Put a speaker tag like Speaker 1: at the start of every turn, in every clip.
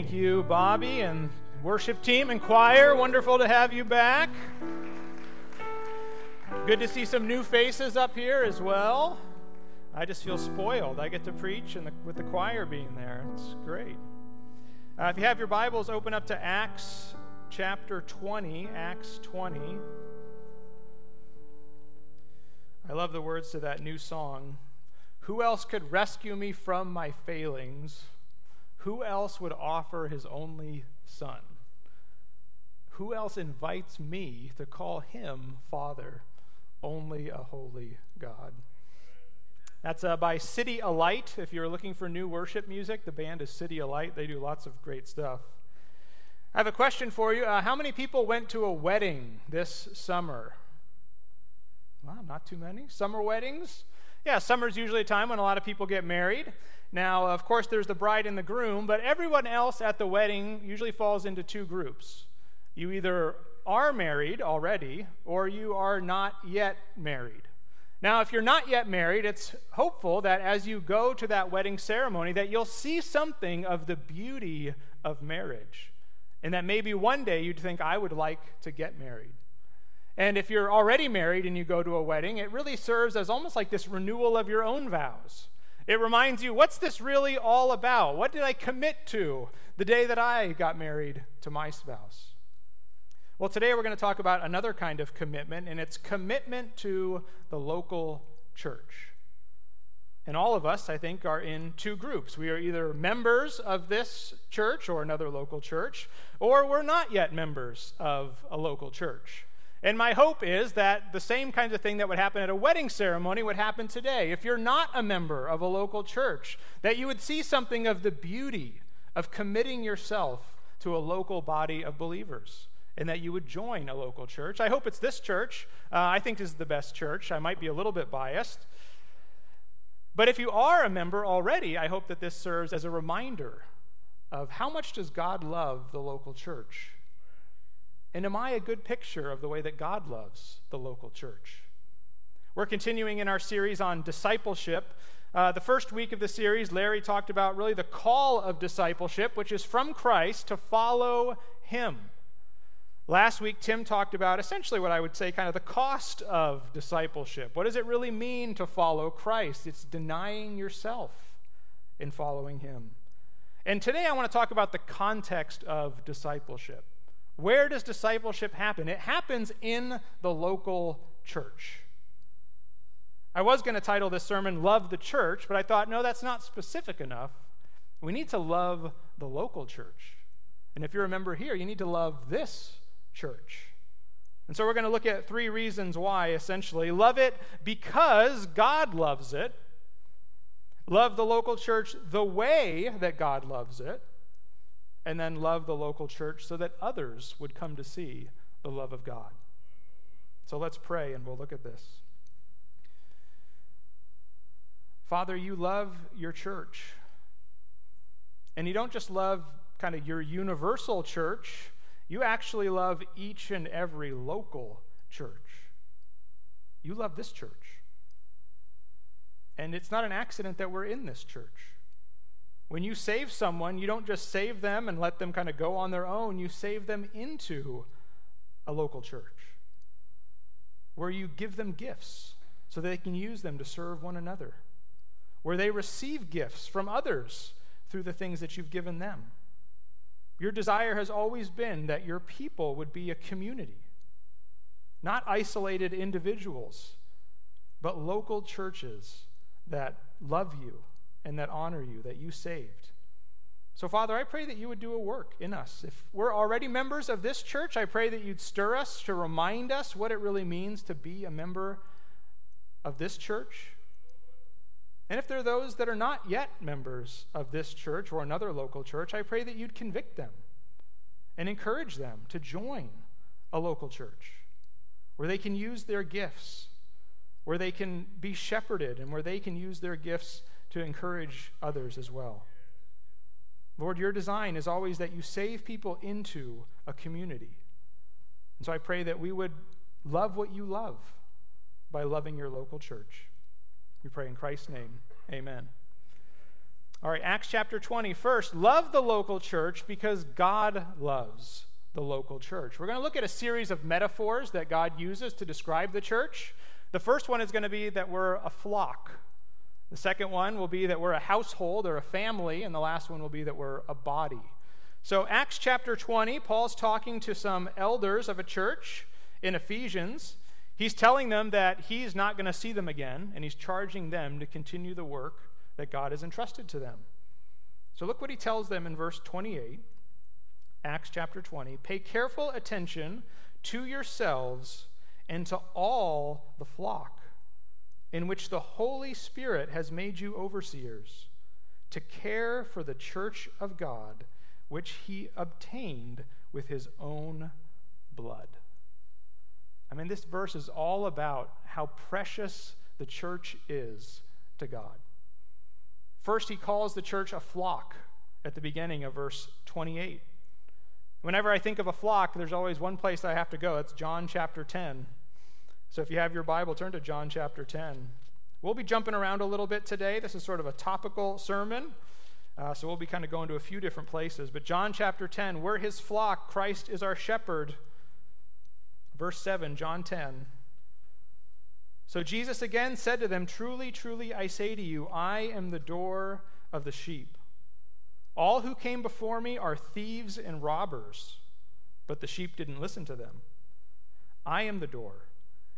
Speaker 1: Thank you, Bobby and worship team and choir. Wonderful to have you back. Good to see some new faces up here as well. I just feel spoiled. I get to preach and with the choir being there. It's great. Uh, if you have your Bibles, open up to Acts chapter 20. Acts 20. I love the words to that new song. Who else could rescue me from my failings? Who else would offer his only son? Who else invites me to call him Father? Only a holy God. That's uh, by CityAlight. If you're looking for new worship music, the band is City Alight. They do lots of great stuff. I have a question for you. Uh, how many people went to a wedding this summer? Well, not too many. Summer weddings? Yeah, summer's usually a time when a lot of people get married. Now, uh, of course, there's the bride and the groom, but everyone else at the wedding usually falls into two groups. You either are married already or you are not yet married. Now, if you're not yet married, it's hopeful that as you go to that wedding ceremony that you'll see something of the beauty of marriage. And that maybe one day you'd think I would like to get married. And if you're already married and you go to a wedding, it really serves as almost like this renewal of your own vows. It reminds you, what's this really all about? What did I commit to the day that I got married to my spouse? Well, today we're going to talk about another kind of commitment, and it's commitment to the local church. And all of us, I think, are in two groups. We are either members of this church or another local church, or we're not yet members of a local church. And my hope is that the same kinds of thing that would happen at a wedding ceremony would happen today. If you're not a member of a local church, that you would see something of the beauty of committing yourself to a local body of believers and that you would join a local church. I hope it's this church. Uh, I think this is the best church. I might be a little bit biased. But if you are a member already, I hope that this serves as a reminder of how much does God love the local church and am I a good picture of the way that God loves the local church? We're continuing in our series on discipleship. Uh, the first week of the series, Larry talked about really the call of discipleship, which is from Christ to follow him. Last week, Tim talked about essentially what I would say kind of the cost of discipleship. What does it really mean to follow Christ? It's denying yourself in following him. And today I want to talk about the context of discipleship. Where does discipleship happen? It happens in the local church. I was going to title this sermon Love the Church, but I thought, no, that's not specific enough. We need to love the local church. And if you're a member here, you need to love this church. And so we're going to look at three reasons why, essentially. Love it because God loves it. Love the local church the way that God loves it and then love the local church so that others would come to see the love of God. So let's pray and we'll look at this. Father, you love your church. And you don't just love kind of your universal church, you actually love each and every local church. You love this church. And it's not an accident that we're in this church. When you save someone, you don't just save them and let them kind of go on their own, you save them into a local church where you give them gifts so they can use them to serve one another, where they receive gifts from others through the things that you've given them. Your desire has always been that your people would be a community, not isolated individuals, but local churches that love you and that honor you, that you saved. So, Father, I pray that you would do a work in us. If we're already members of this church, I pray that you'd stir us to remind us what it really means to be a member of this church. And if there are those that are not yet members of this church or another local church, I pray that you'd convict them and encourage them to join a local church where they can use their gifts, where they can be shepherded, and where they can use their gifts to encourage others as well. Lord, your design is always that you save people into a community. And so I pray that we would love what you love by loving your local church. We pray in Christ's name. Amen. All right, Acts chapter 20. First, love the local church because God loves the local church. We're going to look at a series of metaphors that God uses to describe the church. The first one is going to be that we're a flock. The second one will be that we're a household or a family, and the last one will be that we're a body. So, Acts chapter 20, Paul's talking to some elders of a church in Ephesians. He's telling them that he's not going to see them again, and he's charging them to continue the work that God has entrusted to them. So, look what he tells them in verse 28, Acts chapter 20. Pay careful attention to yourselves and to all the flock in which the Holy Spirit has made you overseers, to care for the church of God, which he obtained with his own blood. I mean, this verse is all about how precious the church is to God. First, he calls the church a flock at the beginning of verse 28. Whenever I think of a flock, there's always one place I have to go. It's John chapter 10. So if you have your Bible, turn to John chapter 10. We'll be jumping around a little bit today. This is sort of a topical sermon. Uh, so we'll be kind of going to a few different places. But John chapter 10, we're his flock. Christ is our shepherd. Verse 7, John 10. So Jesus again said to them, Truly, truly, I say to you, I am the door of the sheep. All who came before me are thieves and robbers, but the sheep didn't listen to them. I am the door.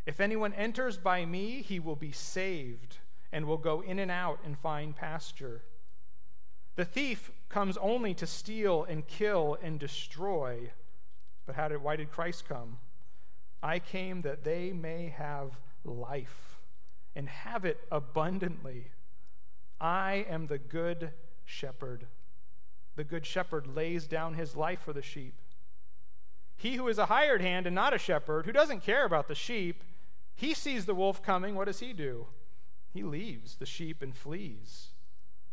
Speaker 1: If anyone enters by me, he will be saved and will go in and out and find pasture. The thief comes only to steal and kill and destroy. But how did, why did Christ come? I came that they may have life and have it abundantly. I am the good shepherd. The good shepherd lays down his life for the sheep. He who is a hired hand and not a shepherd, who doesn't care about the sheep, he sees the wolf coming. What does he do? He leaves the sheep and flees.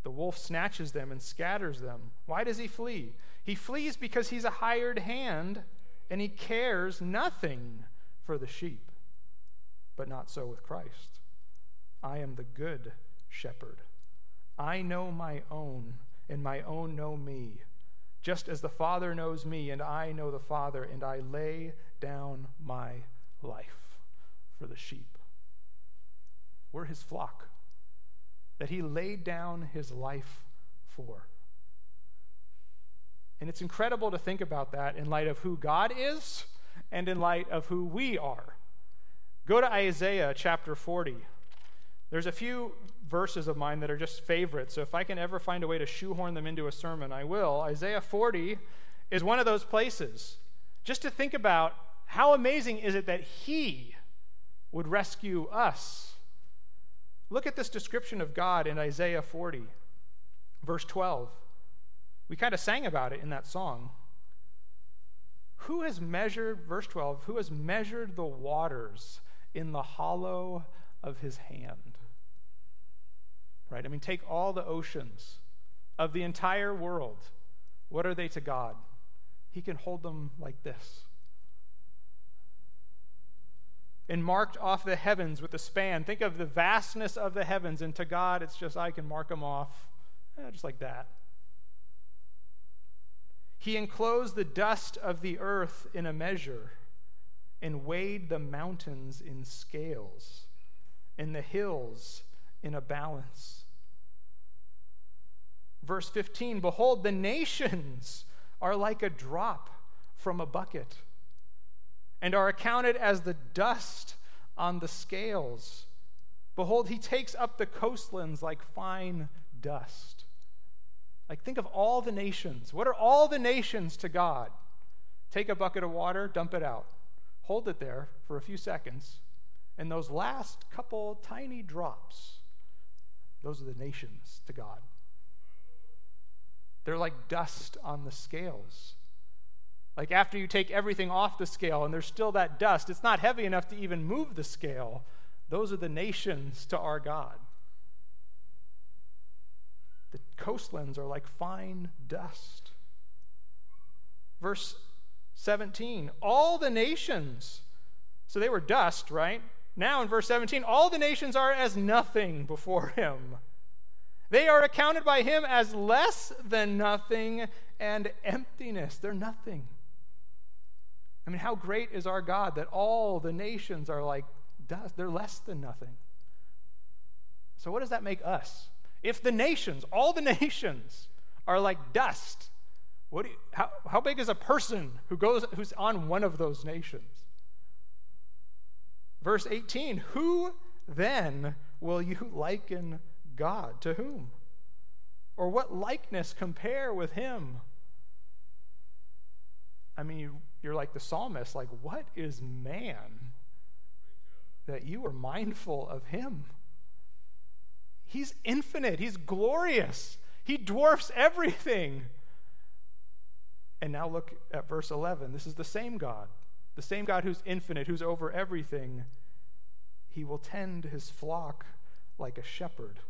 Speaker 1: The wolf snatches them and scatters them. Why does he flee? He flees because he's a hired hand and he cares nothing for the sheep. But not so with Christ. I am the good shepherd. I know my own, and my own know me, just as the Father knows me, and I know the Father, and I lay down my life for the sheep. We're his flock that he laid down his life for. And it's incredible to think about that in light of who God is and in light of who we are. Go to Isaiah chapter 40. There's a few verses of mine that are just favorites, so if I can ever find a way to shoehorn them into a sermon, I will. Isaiah 40 is one of those places. Just to think about how amazing is it that he would rescue us. Look at this description of God in Isaiah 40, verse 12. We kind of sang about it in that song. Who has measured, verse 12, who has measured the waters in the hollow of his hand? Right? I mean, take all the oceans of the entire world. What are they to God? He can hold them like this and marked off the heavens with a span. Think of the vastness of the heavens, and to God, it's just, I can mark them off eh, just like that. He enclosed the dust of the earth in a measure and weighed the mountains in scales and the hills in a balance. Verse 15 Behold, the nations are like a drop from a bucket and are accounted as the dust on the scales. Behold, he takes up the coastlands like fine dust. Like, think of all the nations. What are all the nations to God? Take a bucket of water, dump it out, hold it there for a few seconds, and those last couple tiny drops, those are the nations to God. They're like dust on the scales. Like after you take everything off the scale and there's still that dust, it's not heavy enough to even move the scale. Those are the nations to our God. The coastlands are like fine dust. Verse 17 all the nations, so they were dust, right? Now in verse 17, all the nations are as nothing before him. They are accounted by him as less than nothing and emptiness. They're nothing. I mean, how great is our God that all the nations are like dust? They're less than nothing. So, what does that make us? If the nations, all the nations, are like dust, what you, how, how big is a person who goes, who's on one of those nations? Verse 18 Who then will you liken God? To whom? Or what likeness compare with him? I mean, you, you're like the psalmist, like, what is man that you are mindful of him? He's infinite, he's glorious, he dwarfs everything. And now look at verse 11. This is the same God, the same God who's infinite, who's over everything. He will tend his flock like a shepherd.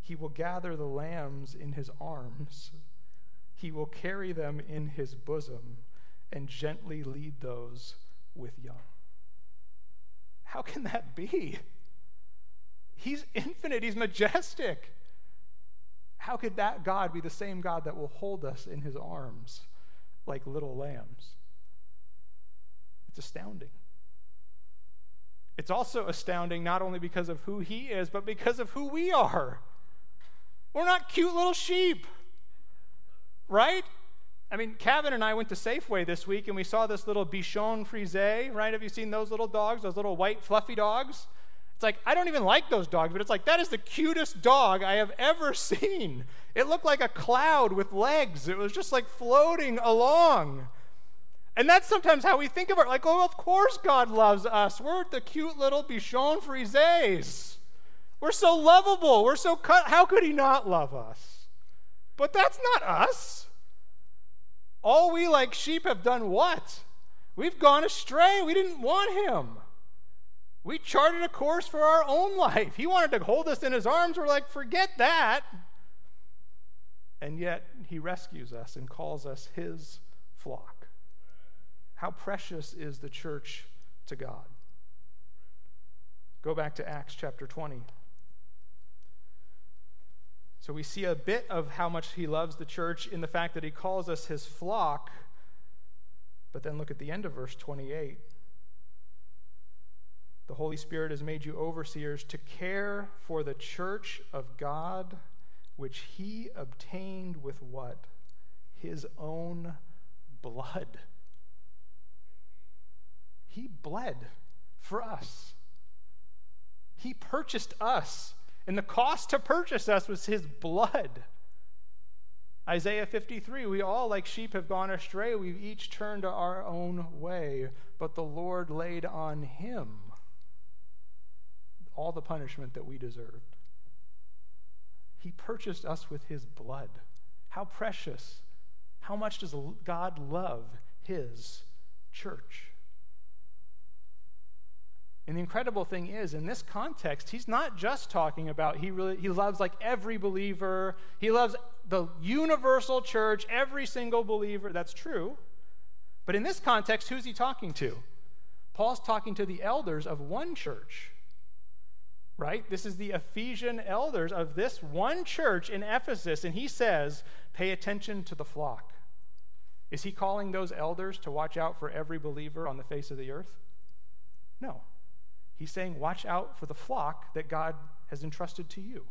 Speaker 1: He will gather the lambs in his arms. He will carry them in his bosom and gently lead those with young. How can that be? He's infinite, he's majestic. How could that God be the same God that will hold us in his arms like little lambs? It's astounding. It's also astounding not only because of who he is, but because of who we are. We're not cute little sheep, right? I mean, Kevin and I went to Safeway this week and we saw this little Bichon Frise, right? Have you seen those little dogs, those little white fluffy dogs? It's like, I don't even like those dogs, but it's like, that is the cutest dog I have ever seen. It looked like a cloud with legs, it was just like floating along. And that's sometimes how we think of it. Like, oh, of course God loves us. We're the cute little Bichon Frises. We're so lovable. We're so cut. How could he not love us? But that's not us. All we like sheep have done what? We've gone astray. We didn't want him. We charted a course for our own life. He wanted to hold us in his arms. We're like, forget that. And yet, he rescues us and calls us his flock. How precious is the church to God? Go back to Acts chapter 20. So we see a bit of how much he loves the church in the fact that he calls us his flock. But then look at the end of verse 28. The Holy Spirit has made you overseers to care for the church of God, which he obtained with what? His own blood. He bled for us. He purchased us, and the cost to purchase us was his blood. Isaiah 53 We all, like sheep, have gone astray. We've each turned our own way, but the Lord laid on him all the punishment that we deserved. He purchased us with his blood. How precious. How much does God love his church? And the incredible thing is, in this context, he's not just talking about he really he loves like every believer. He loves the universal church, every single believer. That's true. But in this context, who's he talking to? Paul's talking to the elders of one church right? This is the Ephesian elders of this one church in Ephesus, and he says, pay attention to the flock. Is he calling those elders to watch out for every believer on the face of the earth? No. He's saying, watch out for the flock that God has entrusted to you.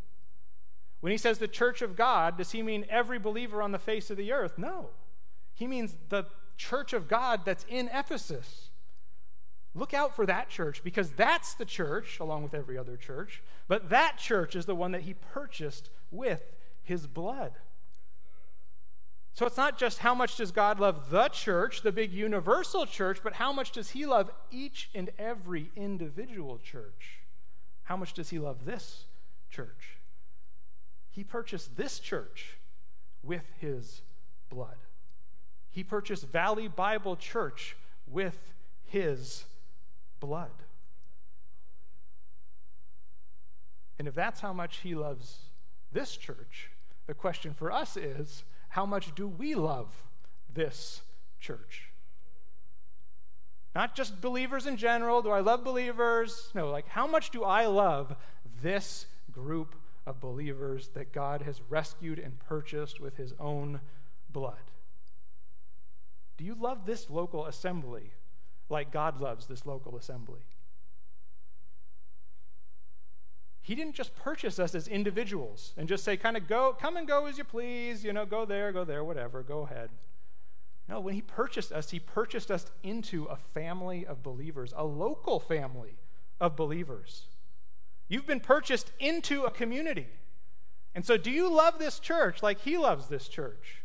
Speaker 1: When he says the church of God, does he mean every believer on the face of the earth? No. He means the church of God that's in Ephesus. Look out for that church because that's the church, along with every other church, but that church is the one that he purchased with his blood. So it's not just how much does God love the church, the big universal church, but how much does he love each and every individual church? How much does he love this church? He purchased this church with his blood. He purchased Valley Bible Church with his blood. And if that's how much he loves this church, the question for us is how much do we love this church? Not just believers in general. Do I love believers? No, like how much do I love this group of believers that God has rescued and purchased with his own blood. Do you love this local assembly like God loves this local assembly? He didn't just purchase us as individuals and just say, kind of go, come and go as you please, you know, go there, go there, whatever, go ahead. No, when he purchased us, he purchased us into a family of believers, a local family of believers. You've been purchased into a community. And so, do you love this church like he loves this church?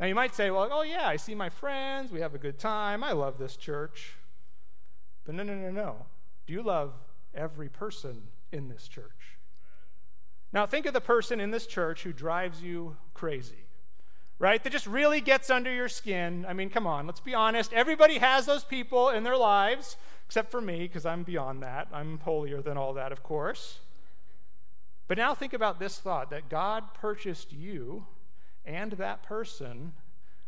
Speaker 1: Now, you might say, well, oh, yeah, I see my friends, we have a good time, I love this church. But no, no, no, no. Do you love every person in this church? Now, think of the person in this church who drives you crazy, right? That just really gets under your skin. I mean, come on, let's be honest. Everybody has those people in their lives, except for me, because I'm beyond that. I'm holier than all that, of course. But now think about this thought that God purchased you and that person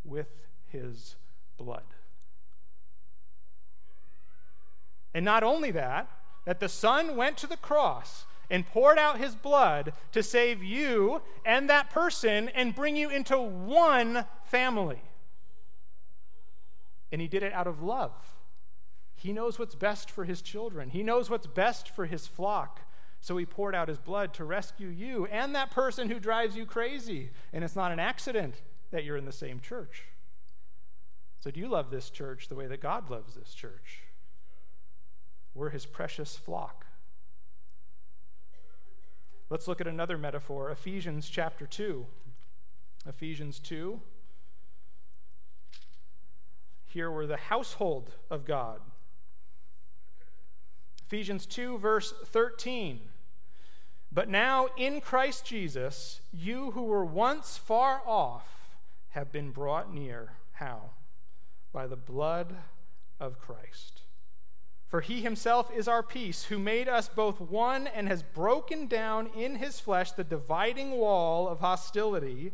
Speaker 1: with his blood. And not only that, that the Son went to the cross and poured out his blood to save you and that person and bring you into one family. And he did it out of love. He knows what's best for his children, he knows what's best for his flock. So he poured out his blood to rescue you and that person who drives you crazy. And it's not an accident that you're in the same church. So, do you love this church the way that God loves this church? We're his precious flock. Let's look at another metaphor Ephesians chapter 2. Ephesians 2. Here we're the household of God. Ephesians 2, verse 13. But now in Christ Jesus, you who were once far off have been brought near. How? By the blood of Christ. For he himself is our peace, who made us both one and has broken down in his flesh the dividing wall of hostility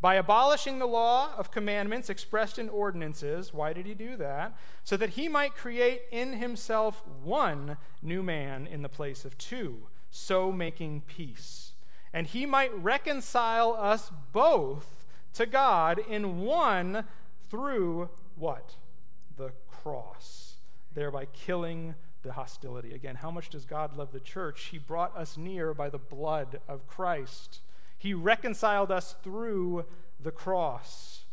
Speaker 1: by abolishing the law of commandments expressed in ordinances. Why did he do that? So that he might create in himself one new man in the place of two so making peace. And he might reconcile us both to God in one through what? The cross, thereby killing the hostility. Again, how much does God love the church? He brought us near by the blood of Christ. He reconciled us through the cross.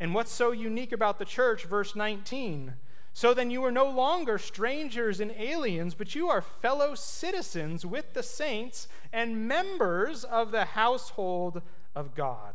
Speaker 1: And what's so unique about the church, verse 19? So then you are no longer strangers and aliens, but you are fellow citizens with the saints and members of the household of God,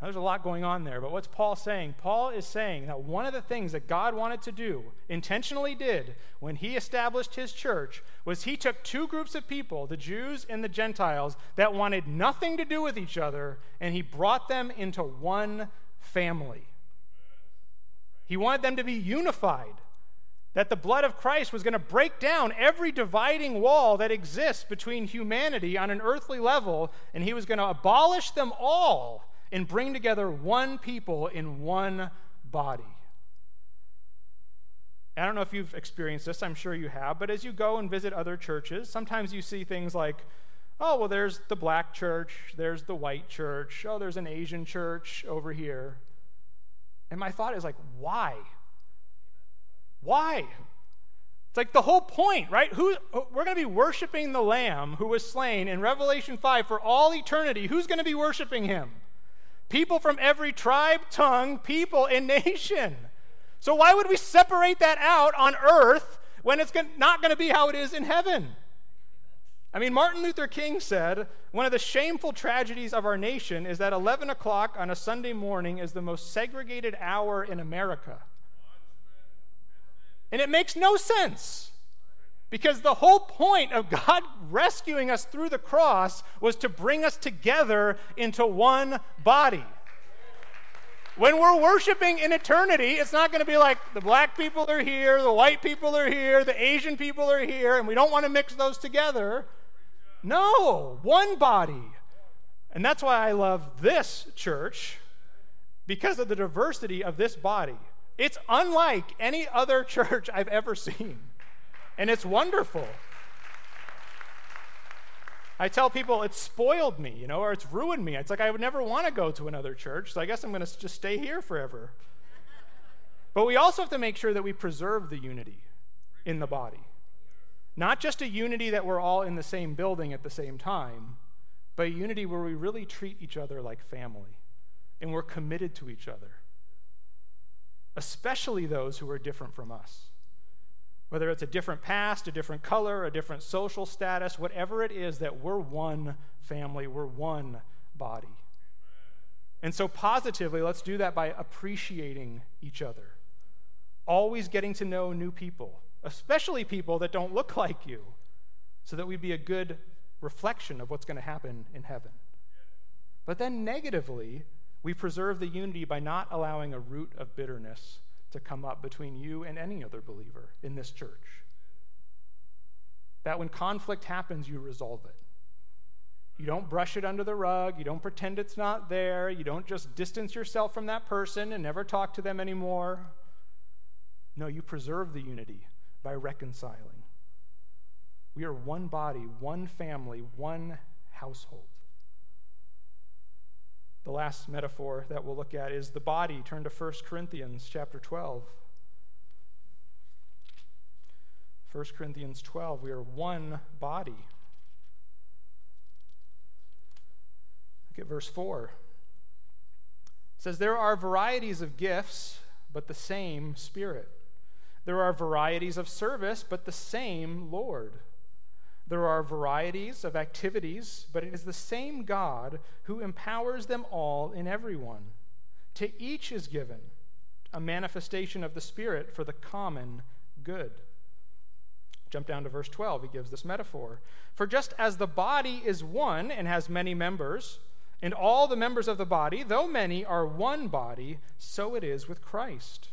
Speaker 1: Now, there's a lot going on there, but what's Paul saying? Paul is saying that one of the things that God wanted to do, intentionally did, when he established his church, was he took two groups of people, the Jews and the Gentiles, that wanted nothing to do with each other, and he brought them into one family. He wanted them to be unified. That the blood of Christ was going to break down every dividing wall that exists between humanity on an earthly level, and he was going to abolish them all and bring together one people in one body. I don't know if you've experienced this, I'm sure you have, but as you go and visit other churches, sometimes you see things like, oh, well, there's the black church, there's the white church, oh, there's an Asian church over here. And my thought is like, why? Why? It's like the whole point, right? Who we're going to be worshiping the lamb who was slain in Revelation 5 for all eternity. Who's going to be worshiping him? People from every tribe, tongue, people, and nation. So, why would we separate that out on earth when it's not going to be how it is in heaven? I mean, Martin Luther King said one of the shameful tragedies of our nation is that 11 o'clock on a Sunday morning is the most segregated hour in America. And it makes no sense. Because the whole point of God rescuing us through the cross was to bring us together into one body. when we're worshiping in eternity, it's not going to be like the black people are here, the white people are here, the Asian people are here, and we don't want to mix those together. No, one body. And that's why I love this church because of the diversity of this body. It's unlike any other church I've ever seen, and it's wonderful. I tell people it's spoiled me, you know, or it's ruined me. It's like I would never want to go to another church, so I guess I'm going to just stay here forever. But we also have to make sure that we preserve the unity in the body. Not just a unity that we're all in the same building at the same time, but a unity where we really treat each other like family and we're committed to each other, especially those who are different from us. Whether it's a different past, a different color, a different social status, whatever it is, that we're one family, we're one body. And so, positively, let's do that by appreciating each other, always getting to know new people, especially people that don't look like you, so that we'd be a good reflection of what's going to happen in heaven. But then, negatively, we preserve the unity by not allowing a root of bitterness to come up between you and any other believer in this church. That when conflict happens, you resolve it. You don't brush it under the rug. You don't pretend it's not there. You don't just distance yourself from that person and never talk to them anymore. No, you preserve the unity by reconciling. We are one body, one family, one household. The last metaphor that we'll look at is the body. Turn to 1 Corinthians chapter 12. 1 Corinthians 12, we are one body. Look at verse 4. It says, There are varieties of gifts, but the same Spirit. There are varieties of service, but the same Lord. There are varieties of activities, but it is the same God who empowers them all in everyone. To each is given a manifestation of the Spirit for the common good. Jump down to verse 12. He gives this metaphor. For just as the body is one and has many members, and all the members of the body, though many, are one body, so it is with Christ.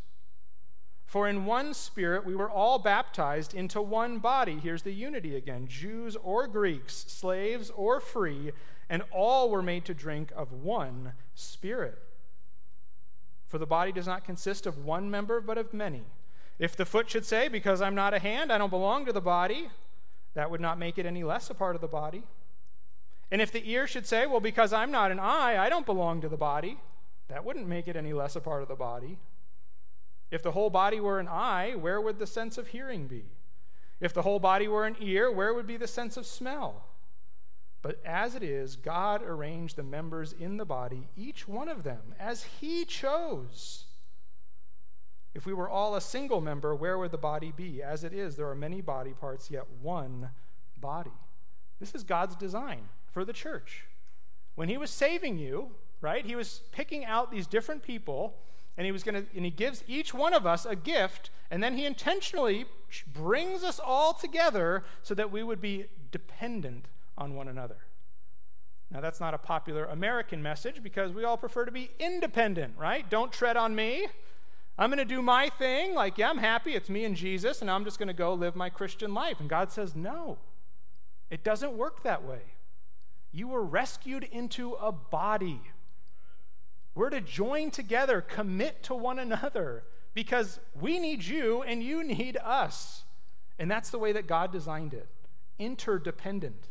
Speaker 1: For in one spirit we were all baptized into one body. Here's the unity again Jews or Greeks, slaves or free, and all were made to drink of one spirit. For the body does not consist of one member, but of many. If the foot should say, Because I'm not a hand, I don't belong to the body, that would not make it any less a part of the body. And if the ear should say, Well, because I'm not an eye, I don't belong to the body, that wouldn't make it any less a part of the body. If the whole body were an eye, where would the sense of hearing be? If the whole body were an ear, where would be the sense of smell? But as it is, God arranged the members in the body, each one of them, as He chose. If we were all a single member, where would the body be? As it is, there are many body parts, yet one body. This is God's design for the church. When He was saving you, right, He was picking out these different people and he was going to and he gives each one of us a gift and then he intentionally brings us all together so that we would be dependent on one another. Now that's not a popular american message because we all prefer to be independent right? Don't tread on me. I'm going to do my thing. Like yeah i'm happy. It's me and jesus and i'm just going to go live my christian life. And god says no. It doesn't work that way. You were rescued into a body we're to join together, commit to one another, because we need you and you need us. And that's the way that God designed it interdependent.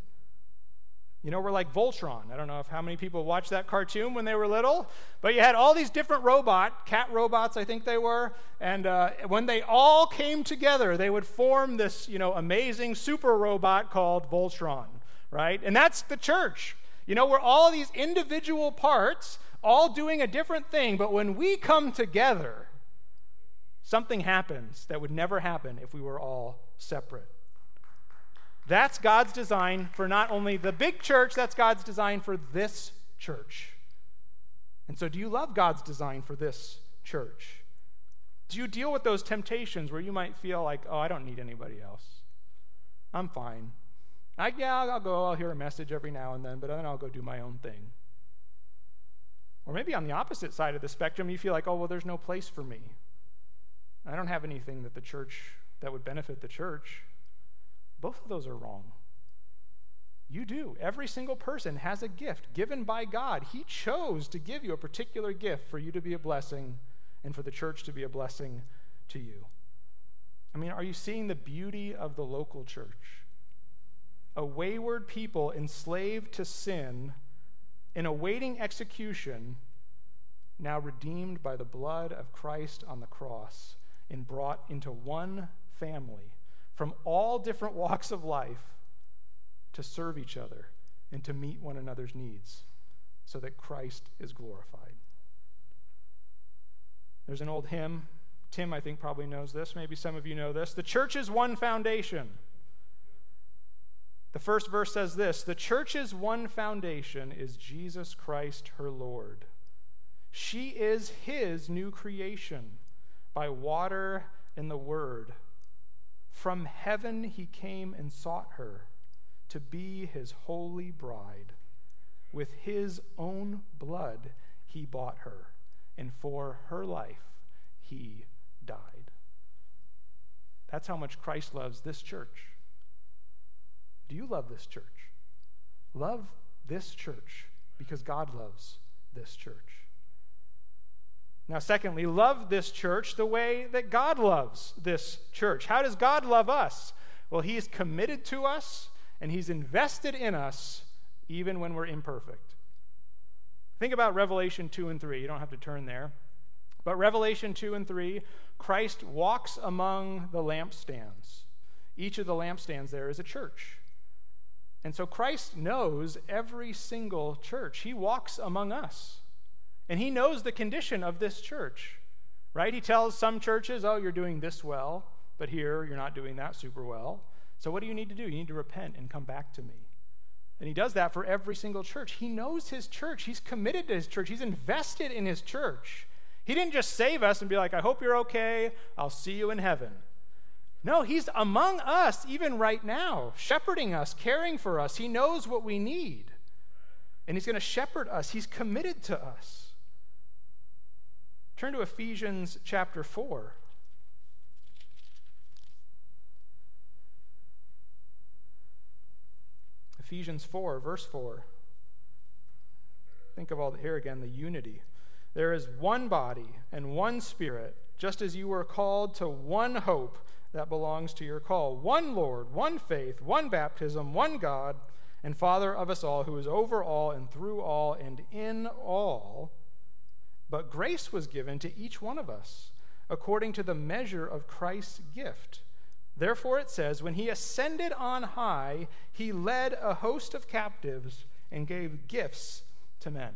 Speaker 1: You know, we're like Voltron. I don't know if how many people watched that cartoon when they were little, but you had all these different robot, cat robots, I think they were, and uh, when they all came together, they would form this, you know, amazing super robot called Voltron, right? And that's the church. You know, we're all these individual parts all doing a different thing, but when we come together, something happens that would never happen if we were all separate. That's God's design for not only the big church, that's God's design for this church. And so, do you love God's design for this church? Do you deal with those temptations where you might feel like, oh, I don't need anybody else? I'm fine. I, yeah, I'll go, I'll hear a message every now and then, but then I'll go do my own thing. Or maybe on the opposite side of the spectrum, you feel like, oh, well, there's no place for me. I don't have anything that the church that would benefit the church. Both of those are wrong. You do. Every single person has a gift given by God. He chose to give you a particular gift for you to be a blessing and for the church to be a blessing to you. I mean, are you seeing the beauty of the local church? A wayward people enslaved to sin in awaiting execution, now redeemed by the blood of Christ on the cross and brought into one family from all different walks of life to serve each other and to meet one another's needs so that Christ is glorified. There's an old hymn. Tim, I think, probably knows this. Maybe some of you know this. The church is one foundation. The first verse says this The church's one foundation is Jesus Christ, her Lord. She is his new creation by water and the word. From heaven he came and sought her to be his holy bride. With his own blood he bought her, and for her life he died. That's how much Christ loves this church. Do you love this church? Love this church because God loves this church. Now, secondly, love this church the way that God loves this church. How does God love us? Well, He is committed to us and He's invested in us even when we're imperfect. Think about Revelation 2 and 3. You don't have to turn there. But Revelation 2 and 3, Christ walks among the lampstands. Each of the lampstands there is a church. And so Christ knows every single church. He walks among us. And he knows the condition of this church, right? He tells some churches, oh, you're doing this well, but here you're not doing that super well. So what do you need to do? You need to repent and come back to me. And he does that for every single church. He knows his church. He's committed to his church. He's invested in his church. He didn't just save us and be like, I hope you're okay. I'll see you in heaven. No, he's among us even right now, shepherding us, caring for us. He knows what we need. And he's going to shepherd us. He's committed to us. Turn to Ephesians chapter 4. Ephesians 4, verse 4. Think of all the, here again the unity. There is one body and one spirit, just as you were called to one hope that belongs to your call. One Lord, one faith, one baptism, one God, and Father of us all, who is over all and through all and in all. But grace was given to each one of us according to the measure of Christ's gift. Therefore, it says, When he ascended on high, he led a host of captives and gave gifts to men.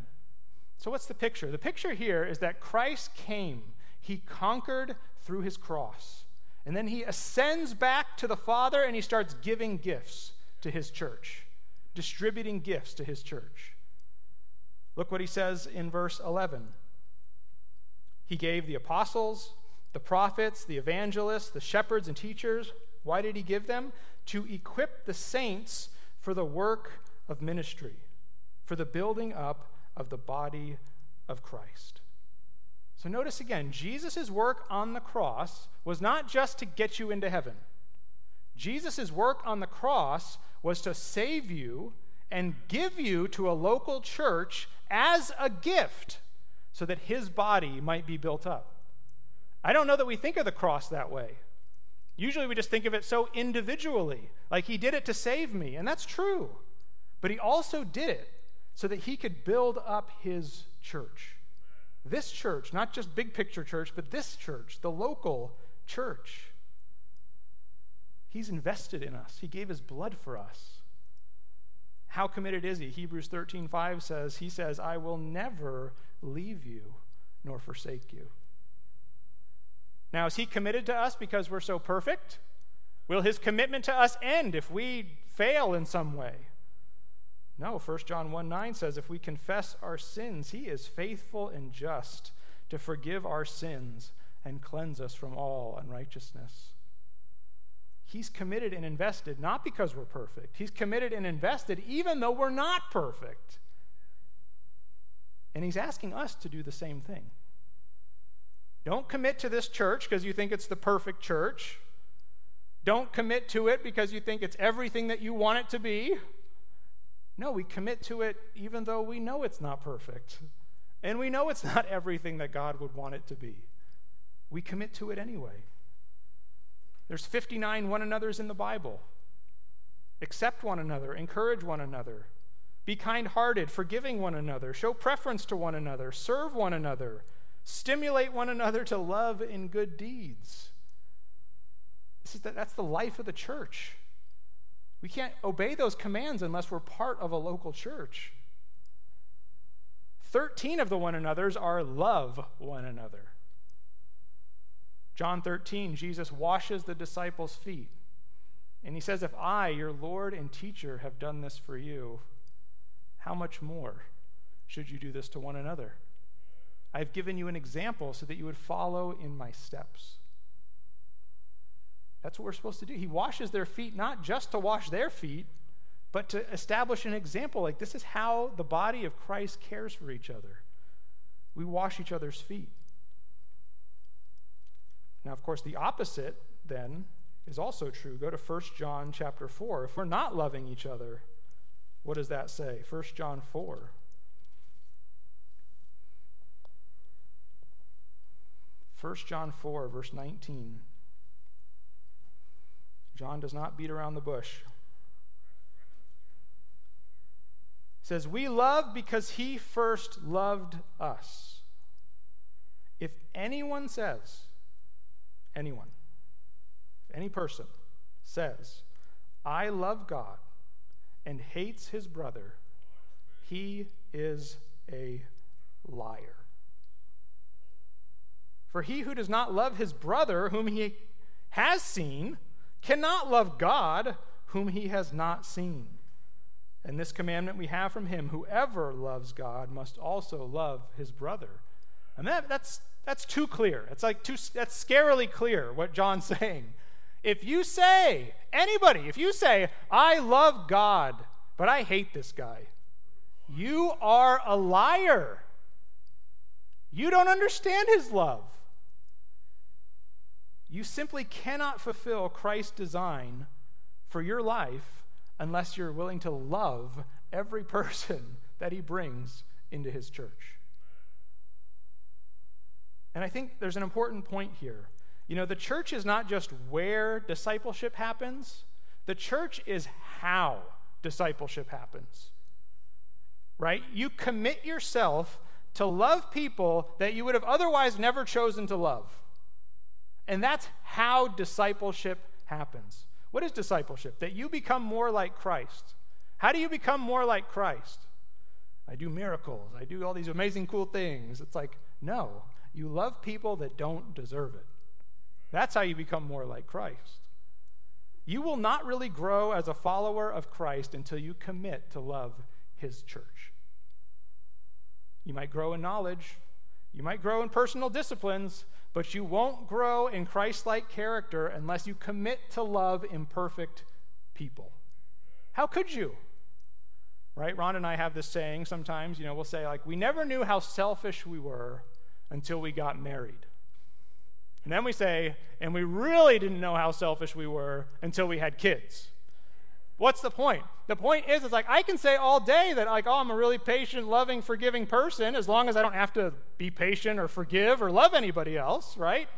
Speaker 1: So, what's the picture? The picture here is that Christ came, he conquered through his cross. And then he ascends back to the Father and he starts giving gifts to his church, distributing gifts to his church. Look what he says in verse 11. He gave the apostles, the prophets, the evangelists, the shepherds, and teachers. Why did he give them? To equip the saints for the work of ministry, for the building up of the body of Christ. So notice again, Jesus' work on the cross was not just to get you into heaven. Jesus' work on the cross was to save you and give you to a local church as a gift so that his body might be built up. I don't know that we think of the cross that way. Usually we just think of it so individually, like he did it to save me, and that's true. But he also did it so that he could build up his church. This church, not just big picture church, but this church, the local church. He's invested in us. He gave his blood for us. How committed is he? Hebrews 13:5 says, he says, "I will never leave you nor forsake you. Now, is he committed to us because we're so perfect? Will his commitment to us end if we fail in some way? No, 1 John 1 9 says, if we confess our sins, he is faithful and just to forgive our sins and cleanse us from all unrighteousness. He's committed and invested not because we're perfect. He's committed and invested even though we're not perfect. And he's asking us to do the same thing. Don't commit to this church because you think it's the perfect church. Don't commit to it because you think it's everything that you want it to be. No, we commit to it even though we know it's not perfect. And we know it's not everything that God would want it to be. We commit to it anyway. There's 59 one another's in the Bible. Accept one another, encourage one another, be kind hearted, forgiving one another, show preference to one another, serve one another, stimulate one another to love and good deeds. This is the, that's the life of the church. We can't obey those commands unless we're part of a local church. 13 of the one another's are love one another. John 13, Jesus washes the disciples' feet. And he says, If I, your Lord and teacher, have done this for you, how much more should you do this to one another? I've given you an example so that you would follow in my steps. That's what we're supposed to do. He washes their feet not just to wash their feet, but to establish an example. Like, this is how the body of Christ cares for each other. We wash each other's feet. Now, of course, the opposite then is also true. Go to 1 John chapter 4. If we're not loving each other, what does that say? 1 John 4. First John 4, verse 19. John does not beat around the bush. He says, We love because he first loved us. If anyone says, anyone, if any person says, I love God and hates his brother, he is a liar. For he who does not love his brother, whom he has seen, cannot love God, whom he has not seen. And this commandment we have from him whoever loves God must also love his brother. And that, that's, that's too clear. It's like too, that's scarily clear what John's saying. If you say, anybody, if you say, I love God, but I hate this guy, you are a liar. You don't understand his love. You simply cannot fulfill Christ's design for your life unless you're willing to love every person that he brings into his church. And I think there's an important point here. You know, the church is not just where discipleship happens, the church is how discipleship happens. Right? You commit yourself to love people that you would have otherwise never chosen to love. And that's how discipleship happens. What is discipleship? That you become more like Christ. How do you become more like Christ? I do miracles. I do all these amazing, cool things. It's like, no, you love people that don't deserve it. That's how you become more like Christ. You will not really grow as a follower of Christ until you commit to love his church. You might grow in knowledge, you might grow in personal disciplines, but you won't grow in Christ like character unless you commit to love imperfect people. How could you? Right? Ron and I have this saying sometimes, you know, we'll say, like, we never knew how selfish we were until we got married. And then we say, and we really didn't know how selfish we were until we had kids. What's the point? The point is, it's like I can say all day that, like, oh, I'm a really patient, loving, forgiving person as long as I don't have to be patient or forgive or love anybody else, right?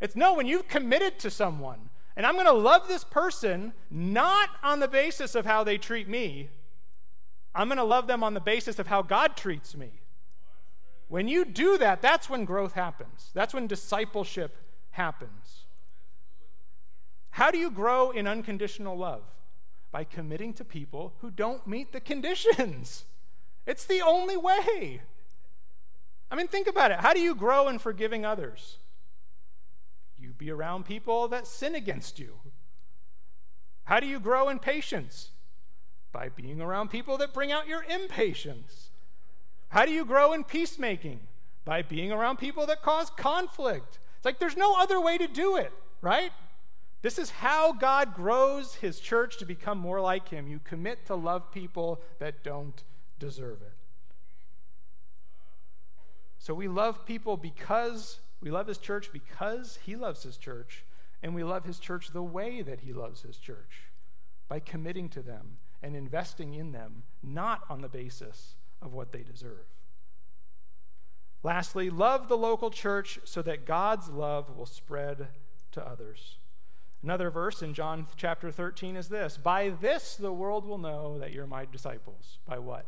Speaker 1: It's no, when you've committed to someone, and I'm going to love this person not on the basis of how they treat me, I'm going to love them on the basis of how God treats me. When you do that, that's when growth happens. That's when discipleship happens. How do you grow in unconditional love? By committing to people who don't meet the conditions. It's the only way. I mean, think about it. How do you grow in forgiving others? You be around people that sin against you. How do you grow in patience? By being around people that bring out your impatience. How do you grow in peacemaking? By being around people that cause conflict. It's like there's no other way to do it, right? This is how God grows his church to become more like him. You commit to love people that don't deserve it. So we love people because we love his church because he loves his church, and we love his church the way that he loves his church by committing to them and investing in them, not on the basis of what they deserve. Lastly, love the local church so that God's love will spread to others. Another verse in John chapter 13 is this By this the world will know that you're my disciples. By what?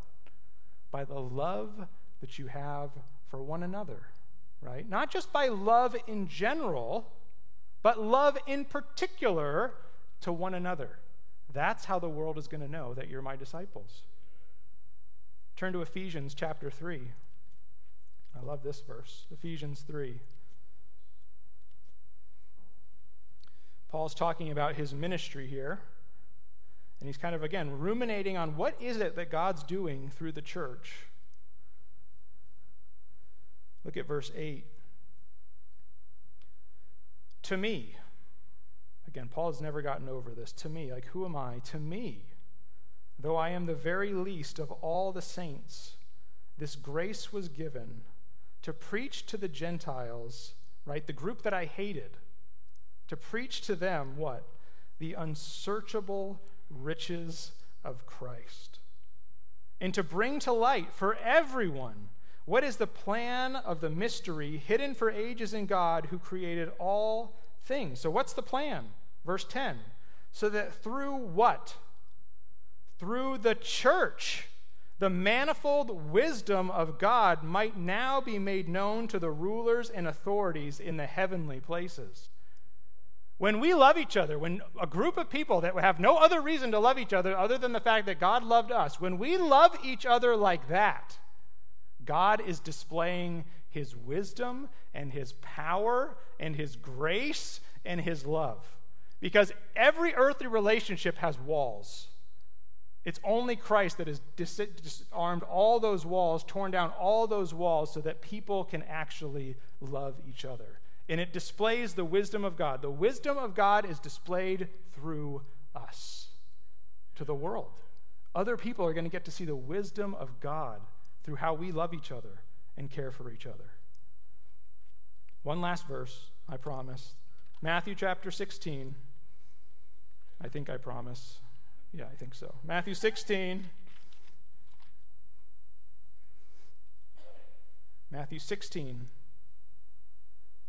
Speaker 1: By the love that you have for one another, right? Not just by love in general, but love in particular to one another. That's how the world is going to know that you're my disciples. Turn to Ephesians chapter 3. I love this verse. Ephesians 3. Paul's talking about his ministry here. And he's kind of, again, ruminating on what is it that God's doing through the church. Look at verse 8. To me, again, Paul has never gotten over this. To me, like, who am I? To me, though I am the very least of all the saints, this grace was given to preach to the Gentiles, right? The group that I hated, to preach to them what? The unsearchable riches of Christ. And to bring to light for everyone what is the plan of the mystery hidden for ages in God who created all things? So, what's the plan? Verse 10 so that through what? Through the church, the manifold wisdom of God might now be made known to the rulers and authorities in the heavenly places. When we love each other, when a group of people that have no other reason to love each other other than the fact that God loved us, when we love each other like that, God is displaying his wisdom and his power and his grace and his love. Because every earthly relationship has walls. It's only Christ that has disarmed all those walls, torn down all those walls, so that people can actually love each other. And it displays the wisdom of God. The wisdom of God is displayed through us to the world. Other people are going to get to see the wisdom of God through how we love each other and care for each other. One last verse, I promise. Matthew chapter 16. I think I promise. Yeah, I think so. Matthew 16. Matthew 16.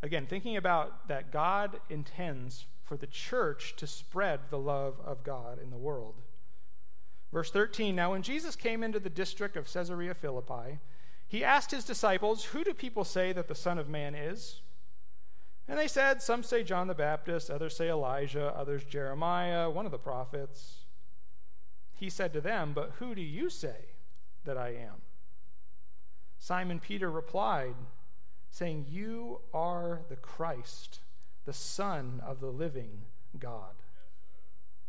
Speaker 1: Again, thinking about that God intends for the church to spread the love of God in the world. Verse 13 Now, when Jesus came into the district of Caesarea Philippi, he asked his disciples, Who do people say that the Son of Man is? And they said, Some say John the Baptist, others say Elijah, others Jeremiah, one of the prophets. He said to them, But who do you say that I am? Simon Peter replied, saying, You are the Christ, the Son of the living God.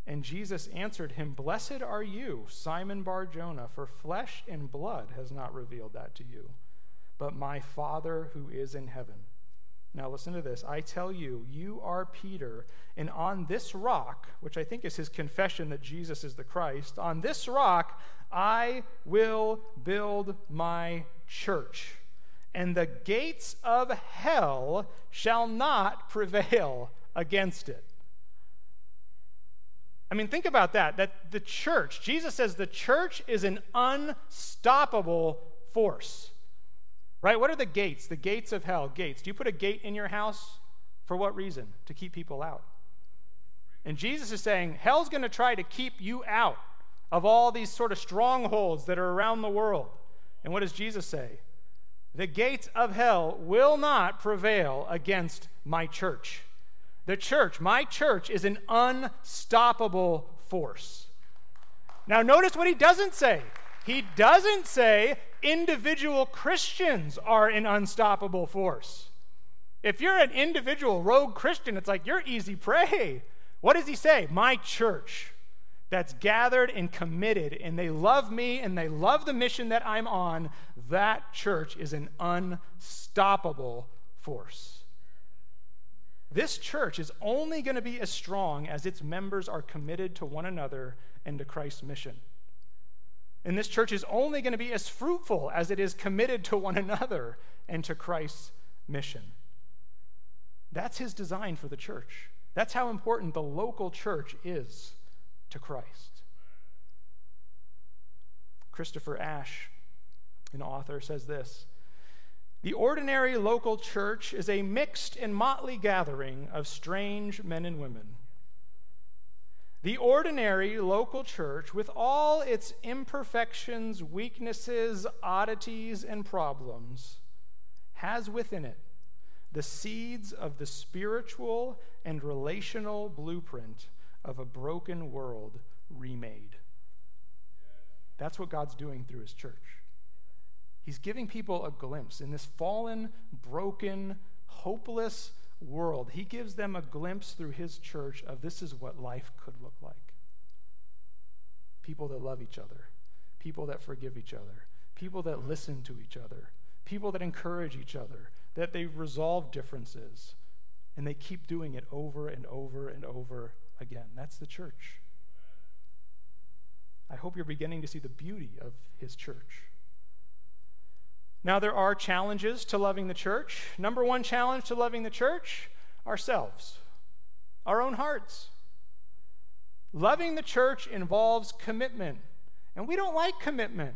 Speaker 1: And Jesus answered him, Blessed are you, Simon Bar Jonah, for flesh and blood has not revealed that to you, but my Father who is in heaven. Now, listen to this. I tell you, you are Peter, and on this rock, which I think is his confession that Jesus is the Christ, on this rock I will build my church, and the gates of hell shall not prevail against it. I mean, think about that. That the church, Jesus says the church is an unstoppable force. Right? What are the gates? The gates of hell. Gates. Do you put a gate in your house? For what reason? To keep people out. And Jesus is saying, hell's going to try to keep you out of all these sort of strongholds that are around the world. And what does Jesus say? The gates of hell will not prevail against my church. The church, my church, is an unstoppable force. Now, notice what he doesn't say. He doesn't say individual Christians are an unstoppable force. If you're an individual rogue Christian, it's like you're easy prey. What does he say? My church that's gathered and committed, and they love me and they love the mission that I'm on, that church is an unstoppable force. This church is only going to be as strong as its members are committed to one another and to Christ's mission. And this church is only going to be as fruitful as it is committed to one another and to Christ's mission. That's his design for the church. That's how important the local church is to Christ. Christopher Ash, an author, says this The ordinary local church is a mixed and motley gathering of strange men and women the ordinary local church, with all its imperfections, weaknesses, oddities, and problems, has within it the seeds of the spiritual and relational blueprint of a broken world remade. That's what God's doing through his church. He's giving people a glimpse in this fallen, broken, hopeless, world, he gives them a glimpse through his church of this is what life could look like. People that love each other, people that forgive each other, people that listen to each other, people that encourage each other, that they resolve differences, and they keep doing it over and over and over again. That's the church. I hope you're beginning to see the beauty of his church. Now, there are challenges to loving the church. Number one challenge to loving the church ourselves, our own hearts. Loving the church involves commitment, and we don't like commitment.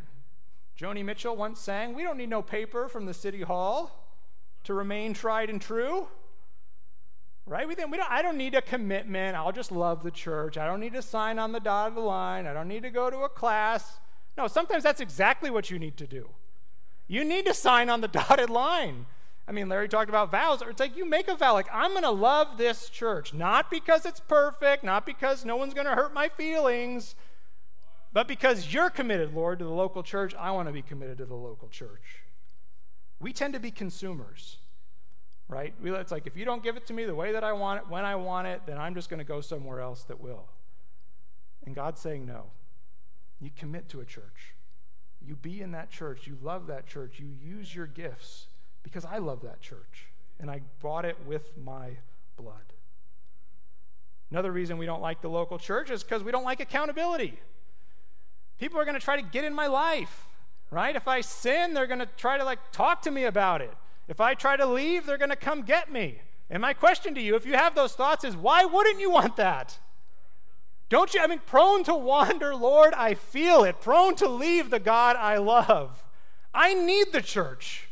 Speaker 1: Joni Mitchell once sang, We don't need no paper from the city hall to remain tried and true. Right? We think we don't, I don't need a commitment. I'll just love the church. I don't need to sign on the dotted line. I don't need to go to a class. No, sometimes that's exactly what you need to do. You need to sign on the dotted line. I mean, Larry talked about vows. It's like you make a vow, like, I'm going to love this church, not because it's perfect, not because no one's going to hurt my feelings, but because you're committed, Lord, to the local church. I want to be committed to the local church. We tend to be consumers, right? It's like, if you don't give it to me the way that I want it, when I want it, then I'm just going to go somewhere else that will. And God's saying, no. You commit to a church. You be in that church. You love that church. You use your gifts because I love that church and I bought it with my blood. Another reason we don't like the local church is because we don't like accountability. People are going to try to get in my life, right? If I sin, they're going to try to like talk to me about it. If I try to leave, they're going to come get me. And my question to you, if you have those thoughts, is why wouldn't you want that? Don't you? I mean, prone to wander, Lord, I feel it. Prone to leave the God I love. I need the church.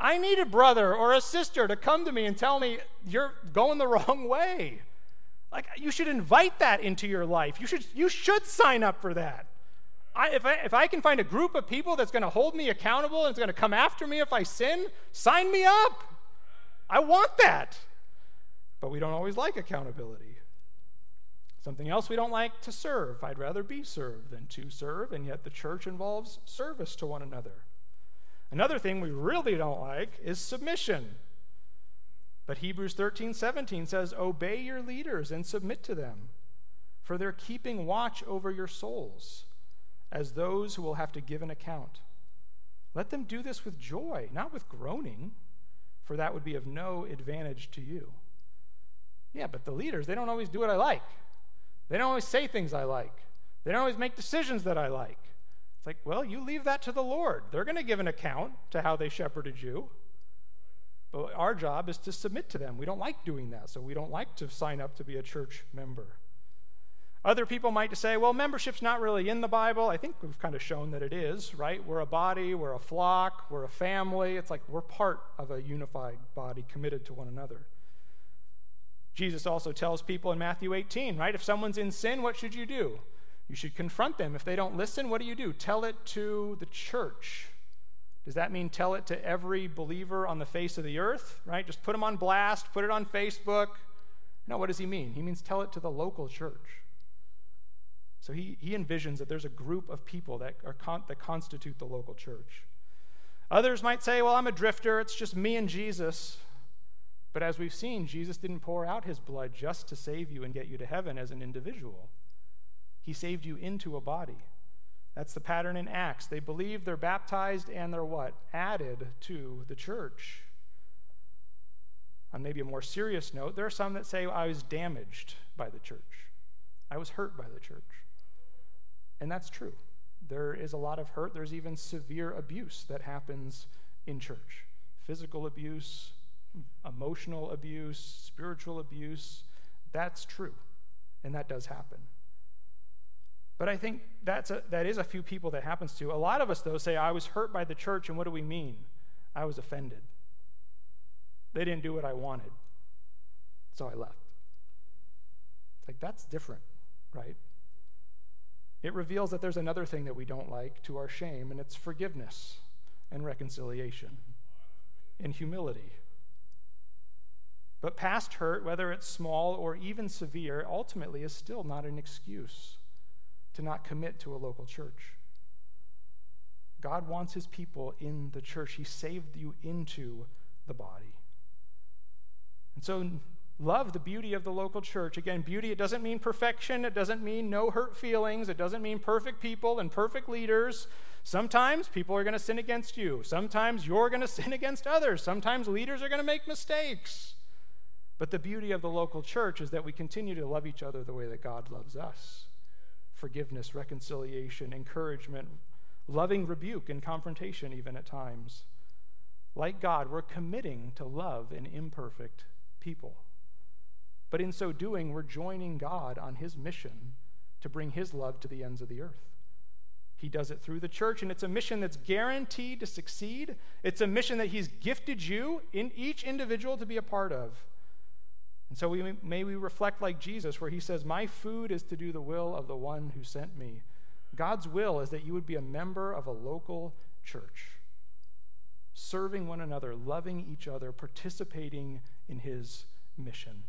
Speaker 1: I need a brother or a sister to come to me and tell me you're going the wrong way. Like, you should invite that into your life. You should, you should sign up for that. I, if, I, if I can find a group of people that's going to hold me accountable and is going to come after me if I sin, sign me up. I want that. But we don't always like accountability. Something else we don't like to serve. I'd rather be served than to serve, and yet the church involves service to one another. Another thing we really don't like is submission. But Hebrews 13, 17 says, Obey your leaders and submit to them, for they're keeping watch over your souls as those who will have to give an account. Let them do this with joy, not with groaning, for that would be of no advantage to you. Yeah, but the leaders, they don't always do what I like. They don't always say things I like. They don't always make decisions that I like. It's like, well, you leave that to the Lord. They're going to give an account to how they shepherded you. But our job is to submit to them. We don't like doing that, so we don't like to sign up to be a church member. Other people might say, well, membership's not really in the Bible. I think we've kind of shown that it is, right? We're a body, we're a flock, we're a family. It's like we're part of a unified body committed to one another. Jesus also tells people in Matthew 18, right? If someone's in sin, what should you do? You should confront them. If they don't listen, what do you do? Tell it to the church. Does that mean tell it to every believer on the face of the earth, right? Just put them on blast, put it on Facebook? No, what does he mean? He means tell it to the local church. So he, he envisions that there's a group of people that, are con- that constitute the local church. Others might say, well, I'm a drifter, it's just me and Jesus. But as we've seen, Jesus didn't pour out his blood just to save you and get you to heaven as an individual. He saved you into a body. That's the pattern in Acts. They believe they're baptized and they're what? Added to the church. On maybe a more serious note, there are some that say, I was damaged by the church. I was hurt by the church. And that's true. There is a lot of hurt. There's even severe abuse that happens in church physical abuse, emotional abuse, spiritual abuse. That's true, and that does happen. But I think that's a, that is a few people that happens to. A lot of us, though, say, I was hurt by the church, and what do we mean? I was offended. They didn't do what I wanted, so I left. It's like, that's different, right? It reveals that there's another thing that we don't like to our shame, and it's forgiveness and reconciliation and humility. But past hurt, whether it's small or even severe, ultimately is still not an excuse to not commit to a local church. God wants his people in the church. He saved you into the body. And so Love the beauty of the local church. Again, beauty, it doesn't mean perfection. It doesn't mean no hurt feelings. It doesn't mean perfect people and perfect leaders. Sometimes people are going to sin against you. Sometimes you're going to sin against others. Sometimes leaders are going to make mistakes. But the beauty of the local church is that we continue to love each other the way that God loves us forgiveness, reconciliation, encouragement, loving rebuke and confrontation, even at times. Like God, we're committing to love an imperfect people. But in so doing, we're joining God on his mission to bring his love to the ends of the earth. He does it through the church, and it's a mission that's guaranteed to succeed. It's a mission that he's gifted you, in each individual, to be a part of. And so we, may we reflect like Jesus, where he says, My food is to do the will of the one who sent me. God's will is that you would be a member of a local church, serving one another, loving each other, participating in his mission.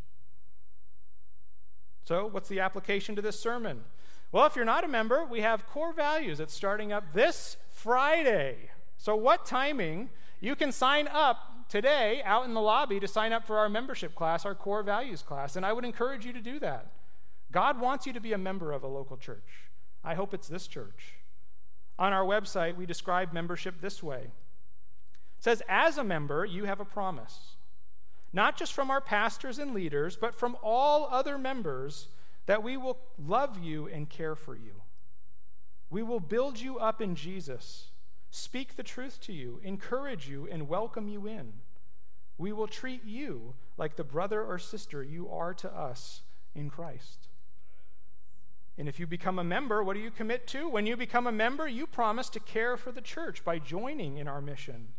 Speaker 1: So, what's the application to this sermon? Well, if you're not a member, we have core values that's starting up this Friday. So, what timing? You can sign up today out in the lobby to sign up for our membership class, our core values class, and I would encourage you to do that. God wants you to be a member of a local church. I hope it's this church. On our website, we describe membership this way it says, As a member, you have a promise not just from our pastors and leaders, but from all other members, that we will love you and care for you. We will build you up in Jesus, speak the truth to you, encourage you, and welcome you in. We will treat you like the brother or sister you are to us in Christ. And if you become a member, what do you commit to? When you become a member, you promise to care for the church by joining in our mission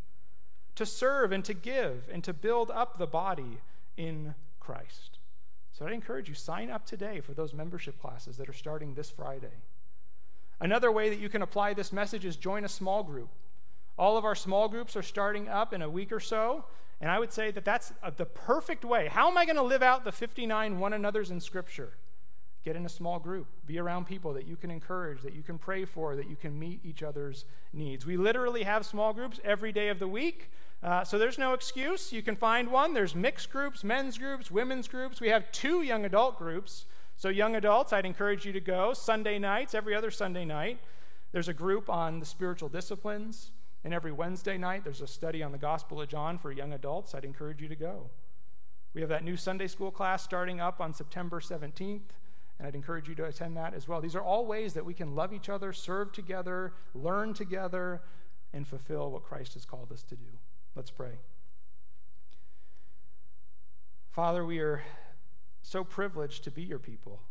Speaker 1: to serve and to give and to build up the body in Christ. So I encourage you, sign up today for those membership classes that are starting this Friday. Another way that you can apply this message is join a small group. All of our small groups are starting up in a week or so, and I would say that that's the perfect way. How am I going to live out the 59 one another's in Scripture? Get in a small group. Be around people that you can encourage, that you can pray for, that you can meet each other's needs. We literally have small groups every day of the week. Uh, so there's no excuse. You can find one. There's mixed groups, men's groups, women's groups. We have two young adult groups. So, young adults, I'd encourage you to go Sunday nights, every other Sunday night. There's a group on the spiritual disciplines. And every Wednesday night, there's a study on the Gospel of John for young adults. I'd encourage you to go. We have that new Sunday school class starting up on September 17th and I'd encourage you to attend that as well. These are all ways that we can love each other, serve together, learn together, and fulfill what Christ has called us to do. Let's pray. Father, we are so privileged to be your people.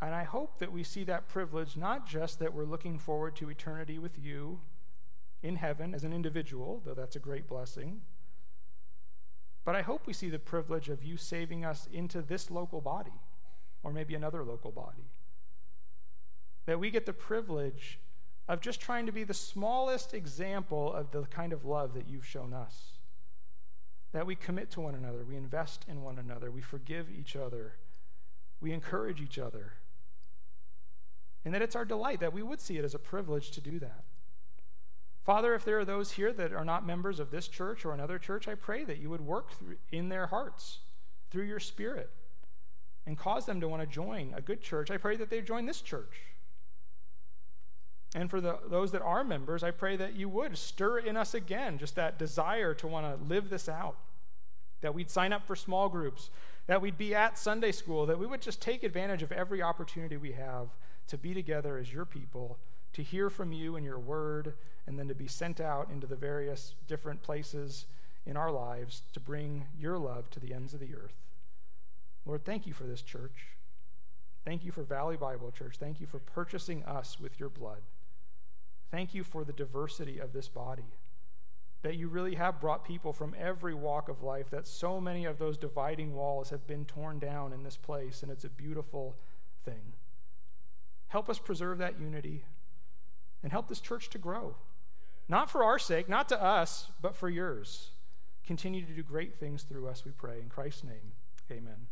Speaker 1: And I hope that we see that privilege not just that we're looking forward to eternity with you in heaven as an individual, though that's a great blessing but I hope we see the privilege of you saving us into this local body, or maybe another local body. That we get the privilege of just trying to be the smallest example of the kind of love that you've shown us. That we commit to one another, we invest in one another, we forgive each other, we encourage each other. And that it's our delight that we would see it as a privilege to do that. Father, if there are those here that are not members of this church or another church, I pray that you would work in their hearts through your Spirit and cause them to want to join a good church. I pray that they join this church. And for the, those that are members, I pray that you would stir in us again just that desire to want to live this out. That we'd sign up for small groups, that we'd be at Sunday school, that we would just take advantage of every opportunity we have to be together as your people, to hear from you and your word, and then to be sent out into the various different places in our lives to bring your love to the ends of the earth. Lord, thank you for this church. Thank you for Valley Bible Church. Thank you for purchasing us with your blood. Thank you for the diversity of this body. That you really have brought people from every walk of life, that so many of those dividing walls have been torn down in this place, and it's a beautiful thing. Help us preserve that unity and help this church to grow. Not for our sake, not to us, but for yours. Continue to do great things through us, we pray. In Christ's name, amen.